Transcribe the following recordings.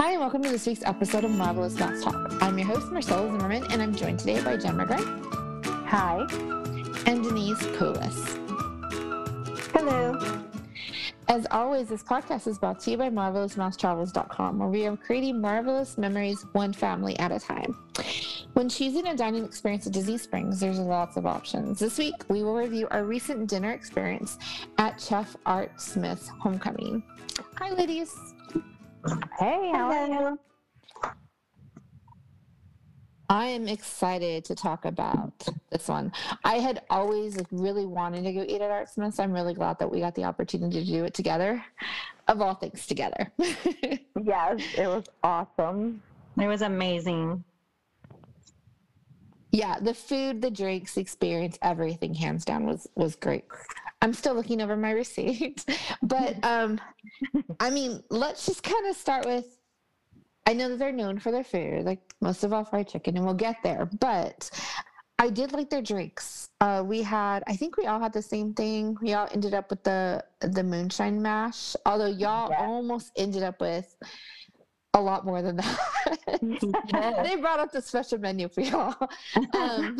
Hi, and welcome to this week's episode of Marvelous Mouse Talk. I'm your host, Marcella Zimmerman, and I'm joined today by Jen McGrath Hi. and Denise Colas. Hello. As always, this podcast is brought to you by MarvelousMouseTravels.com, where we are creating marvelous memories one family at a time. When choosing a dining experience at Disney Springs, there's lots of options. This week, we will review our recent dinner experience at Chef Art Smith's Homecoming. Hi, ladies. Hey, how are you? I am excited to talk about this one. I had always really wanted to go eat at Art Smith's. I'm really glad that we got the opportunity to do it together, of all things together. Yes, it was awesome. It was amazing. yeah, the food, the drinks, the experience, everything hands down was was great. I'm still looking over my receipt, but um, I mean, let's just kind of start with. I know that they're known for their food, like most of all fried chicken, and we'll get there. But I did like their drinks. Uh, we had, I think we all had the same thing. We all ended up with the the moonshine mash, although y'all Yes. almost ended up with a lot more than that. they brought up the special menu for y'all. Um,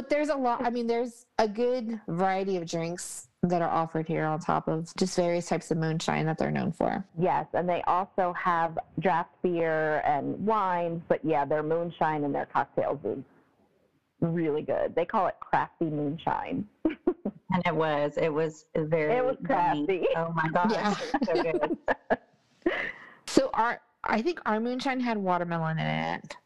but there's a lot i mean there's a good variety of drinks that are offered here on top of just various types of moonshine that they're known for Yes, and they also have draft beer and wines, but yeah, their moonshine and their cocktails is really good. They call it crafty moonshine. And it was. It was very It was yummy. crafty. Oh my gosh. Yeah. so good. so our i think our moonshine had watermelon in it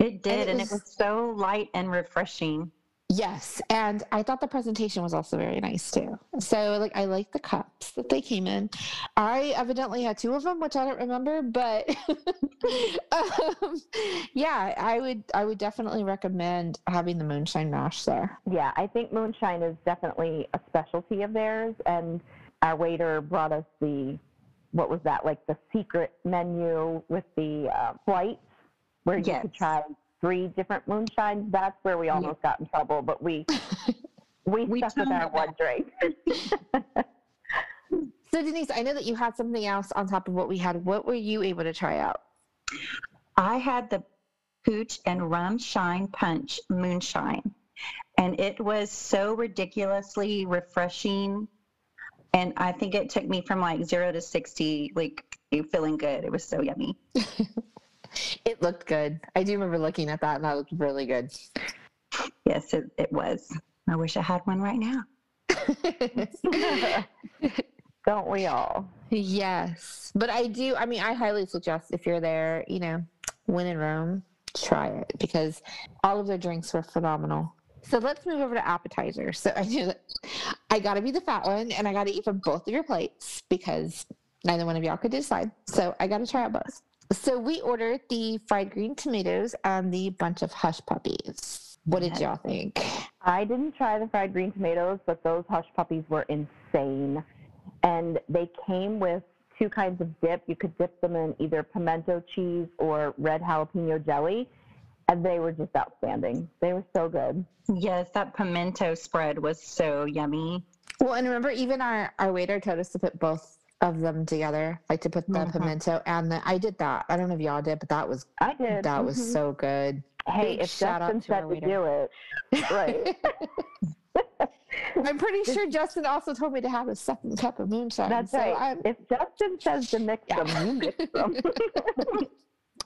It did, it and it was- was so light and refreshing. Yes and i thought the presentation was also very nice too. So like i like the cups that they came in. I evidently had two of them which i don't remember but um, yeah i would i would definitely recommend having the moonshine mash there. Yeah, I think moonshine is definitely a specialty of theirs, and our waiter brought us the what was that like the secret menu with the uh, flights where you Yes. could try three different moonshines. That's where we almost got in trouble, but we we, We stuck with toned our it one drink. So Denise, I know that you had something else on top of what we had. What were you able to try out? I had the Pooch and Rum Shine Punch Moonshine, and it was so ridiculously refreshing. And I think it took me from like zero to 60, like feeling good. It was so yummy. It looked good. I do remember looking at that and that looked really good. Yes, it, it was. I wish I had one right now. Don't we all? yes. But I do I mean I highly suggest if you're there, you know, when in Rome, try it because all of their drinks were phenomenal. So let's move over to appetizers. So I knew that I got to be the fat one and I got to eat from both of your plates because neither one of y'all could decide. So I got to try out both. So we ordered the fried green tomatoes and the bunch of hush puppies. What did y'all think? I didn't try the fried green tomatoes, but those hush puppies were insane. And they came with two kinds of dip. You could dip them in either pimento cheese or red jalapeno jelly. And they were just outstanding. They were so good. Yes, that pimento spread was so yummy. Well, and remember, even our, our waiter told us to put both of them together, like to put the Mhm. pimento and the. I did that. I don't know if y'all did, but that was I did. that was Mhm. so good. Hey, big if shout out Justin said to do it, right. I'm pretty sure Justin also told me to have a second cup of moonshine. That's so right. I'm- If Justin says to mix Yeah. them, you mix them.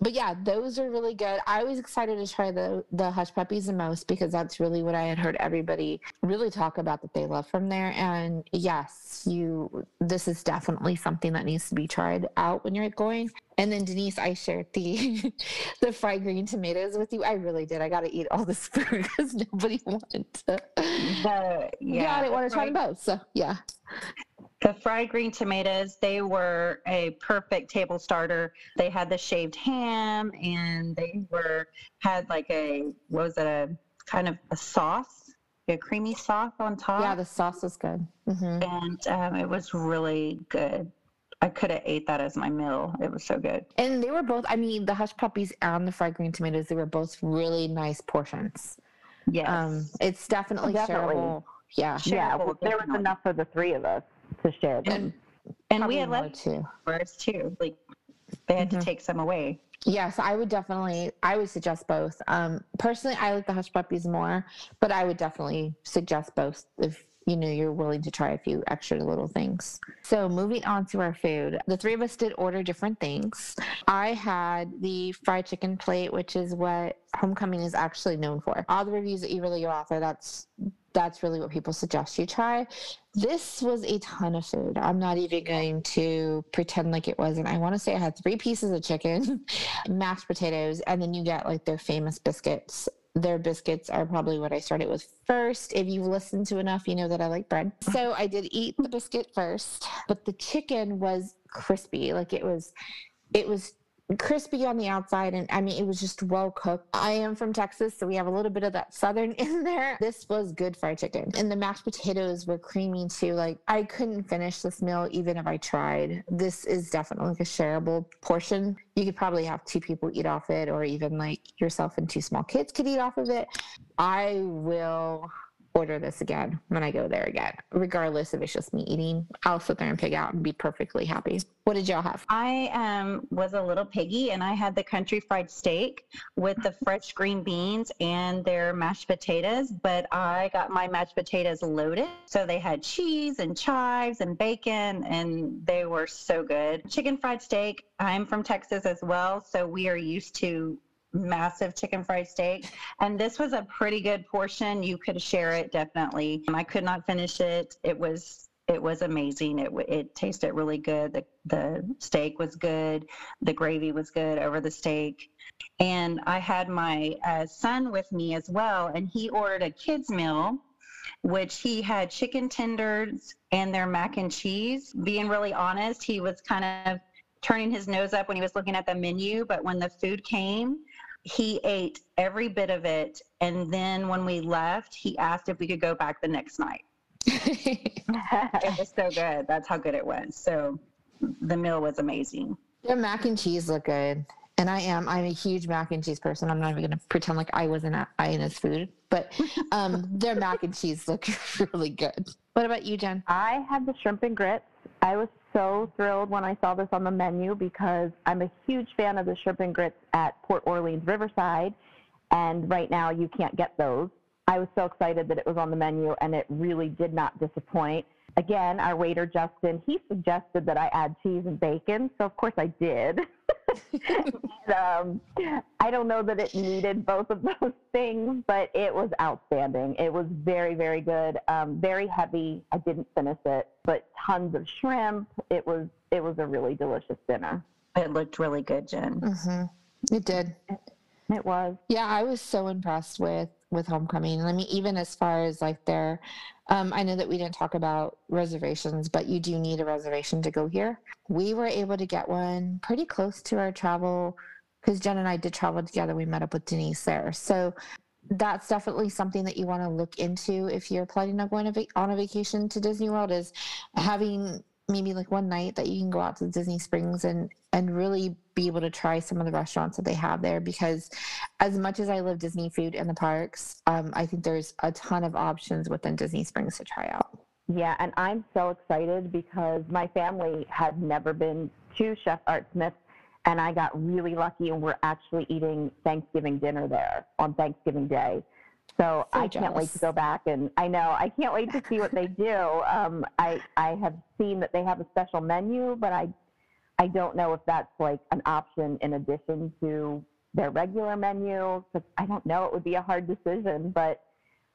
But yeah, those are really good. I was excited to try the the hush puppies the most because that's really what I had heard everybody really talk about that they love from there. And yes, you this is definitely something that needs to be tried out when you're going. And then Denise, I shared the the fried green tomatoes with you. I really did. I got to eat all this food because nobody wanted to. The, Yeah, yeah, I didn't want to try them both. So yeah. The fried green tomatoes, they were a perfect table starter. They had the shaved ham and they were had like a what was it a kind of a sauce, a creamy sauce on top. Yeah, the sauce was good. Mm-hmm. and um, it was really good. I could have ate that as my meal. It was so good. And they were both, I mean, the hush puppies and the fried green tomatoes, they were both really nice portions. Yes. Um, it's definitely Definitely. shareable. Yeah. yeah, well, there was enough for the three of us to share them. And And we had left too. ours too. Like they had Mhm. to take some away. Yes, I would definitely. I would suggest both. Um, personally, I like the hush puppies more, but I would definitely suggest both if you know you're willing to try a few extra little things. So moving on to our food, the three of us did order different things. I had the fried chicken plate, which is what homecoming is actually known for. All the reviews that you really go out there, that's that's really what people suggest you try. This was a ton of food. I'm not even going to pretend like it wasn't. I want to say I had three pieces of chicken, mashed potatoes, and then you get like their famous biscuits. Their biscuits are probably what I started with first. If you've listened to enough, you know that I like bread. So I did eat the biscuit first, but the chicken was crispy. Like it was, it was crispy on the outside and I mean it was just well cooked. I am from Texas, so we have a little bit of that southern in there. This was good fried chicken. And the mashed potatoes were creamy too. Like I couldn't finish this meal even if I tried. This is definitely like a shareable portion. You could probably have two people eat off it or even like yourself and two small kids could eat off of it. I will order this again when I go there again. Regardless if it's just me eating, I'll sit there and pig out and be perfectly happy. What did y'all have? I um, was a little piggy and I had the country fried steak with the fresh green beans and their mashed potatoes, but I got my mashed potatoes loaded. So they had cheese and chives and bacon and they were so good. Chicken fried steak, I'm from Texas as well, so we are used to massive chicken fried steak and this was a pretty good portion you could share it definitely i could not finish it it was it was amazing. It it tasted really good. The the steak was good. The gravy was good over the steak. And I had my uh, son with me as well, and he ordered a kids meal, which he had chicken tenders and their mac and cheese. Being really honest, he was kind of turning his nose up when he was looking at the menu, but when the food came, he ate every bit of it. And then when we left, he asked if we could go back the next night. It was so good. That's how good it was. So the meal was amazing. Their mac and cheese look good. And I am. I'm a huge mac and cheese person. I'm not even going to pretend like I wasn't at Ina's food, but um, their mac and cheese look really good. What about you, Jen? I had the shrimp and grits. I was so thrilled when I saw this on the menu because I'm a huge fan of the shrimp and grits at Port Orleans Riverside, and right now you can't get those. I was so excited that it was on the menu, and it really did not disappoint. Again, our waiter Justin, he suggested that I add cheese and bacon, so of course I did. And, um, I don't know that it needed both of those things, but it was outstanding. It was very, very good. Um, very heavy. I didn't finish it, but tons of shrimp. It was it was a really delicious dinner. It looked really good, Jen. Mm-hmm. It did. It was. Yeah, I was so impressed with with Homecoming. I mean, even as far as like their, um, I know that we didn't talk about reservations, but you do need a reservation to go here. We were able to get one pretty close to our travel because Jen and I did travel together. We met up with Denise there, so that's definitely something that you want to look into if you're planning on going on a vacation to Disney World. Is having maybe like one night that you can go out to Disney Springs and and really be able to try some of the restaurants that they have there because as much as I love Disney food in the parks, um, I think there's a ton of options within Disney Springs to try out. Yeah, and I'm so excited because my family had never been to Chef Art Smith, and I got really lucky, and we're actually eating Thanksgiving dinner there on Thanksgiving Day. So, So I can't wait to go back, and I know I can't wait to see what they do. Um, I I have seen that they have a special menu, but I I don't know if that's like an option in addition to their regular menu. 'cause I don't know. It would be a hard decision, but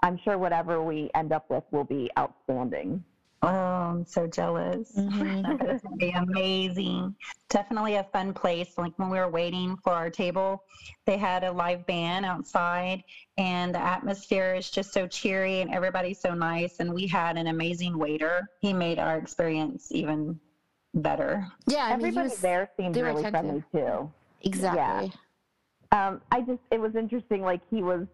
I'm sure whatever we end up with will be outstanding. Oh, I'm so jealous. Mhm. It's gonna be amazing. Definitely a fun place. Like when we were waiting for our table, they had a live band outside, and the atmosphere is just so cheery, and everybody's so nice. And we had an amazing waiter. He made our experience even better. Yeah, I mean, Everybody was- there seemed really attentive. friendly too. exactly. Um, I just it was interesting. Like he was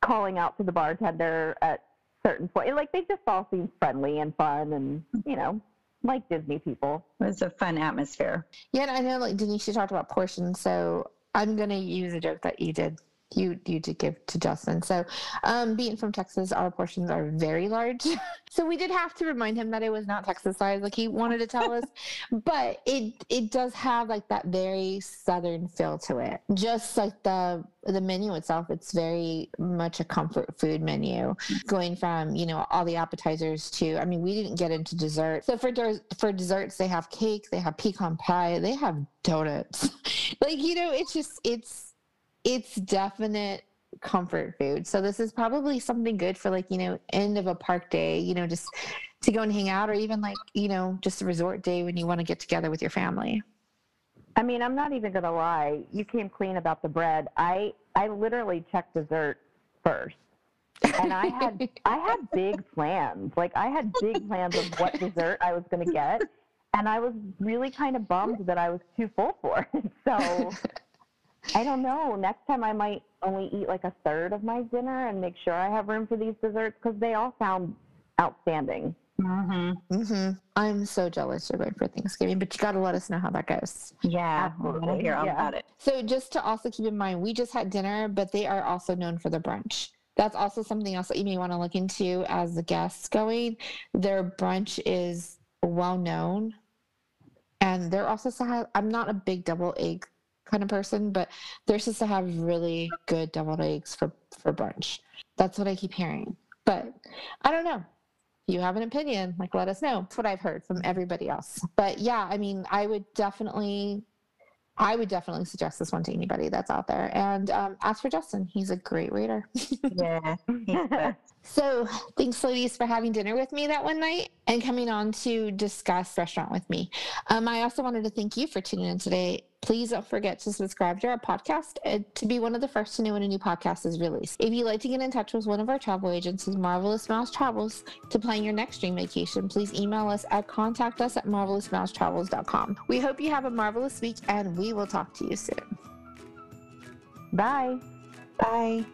calling out to the bartender at certain point. Like they just all seemed friendly and fun, and you know, like Disney people. It was a fun atmosphere. Yeah, and I know like Denise, you talked about portions, so I'm gonna use a joke that you did you you did give to Justin. So, um, being from Texas, our portions are very large. so we did have to remind him that it was not Texas size, like he wanted to tell us. but it it does have like that very southern feel to it. Just like the the menu itself, it's very much a comfort food menu, going from you know all the appetizers to. I mean, we didn't get into dessert. So for des- for desserts, they have cake, they have pecan pie, they have donuts. like you know, it's just it's it's definite comfort food. So this is probably something good for like, you know, end of a park day, you know, just to go and hang out or even like, you know, just a resort day when you want to get together with your family. I mean, I'm not even gonna lie. You came clean about the bread. I I literally checked dessert first, and I had I had big plans. Like I had big plans of what dessert I was gonna get, and I was really kind of bummed that I was too full for it. So I don't know. Next time I might only eat like a third of my dinner and make sure I have room for these desserts because they all sound outstanding. Mm-hmm. Mm-hmm. I'm so jealous you're going for Thanksgiving, but you got to let us know how that goes. Yeah, I want to hear all Yeah. about it. So just to also keep in mind, we just had dinner, but they are also known for the brunch. That's also something else that you may want to look into as the guests going. Their brunch is well known, and they're also I'm not a big deviled egg kind of person, but they're supposed to have really good deviled eggs for for brunch. That's what I keep hearing, but I don't know. If you have an opinion, like let us know. That's what I've heard from everybody else. But yeah, I mean, I would definitely I would definitely suggest this one to anybody that's out there. And um, as for Justin, he's a great waiter. Yeah. he's the best. so thanks, ladies, for having dinner with me that one night and coming on to discuss restaurant with me. Um, I also wanted to thank you for tuning in today. Please don't forget to subscribe to our podcast and to be one of the first to know when a new podcast is released. If you'd like to get in touch with one of our travel agencies, Marvelous Mouse Travels, to plan your next dream vacation, please email us at contact us at marvelousmousetravels.com. We hope you have a marvelous week and we will talk to you soon. Bye. Bye.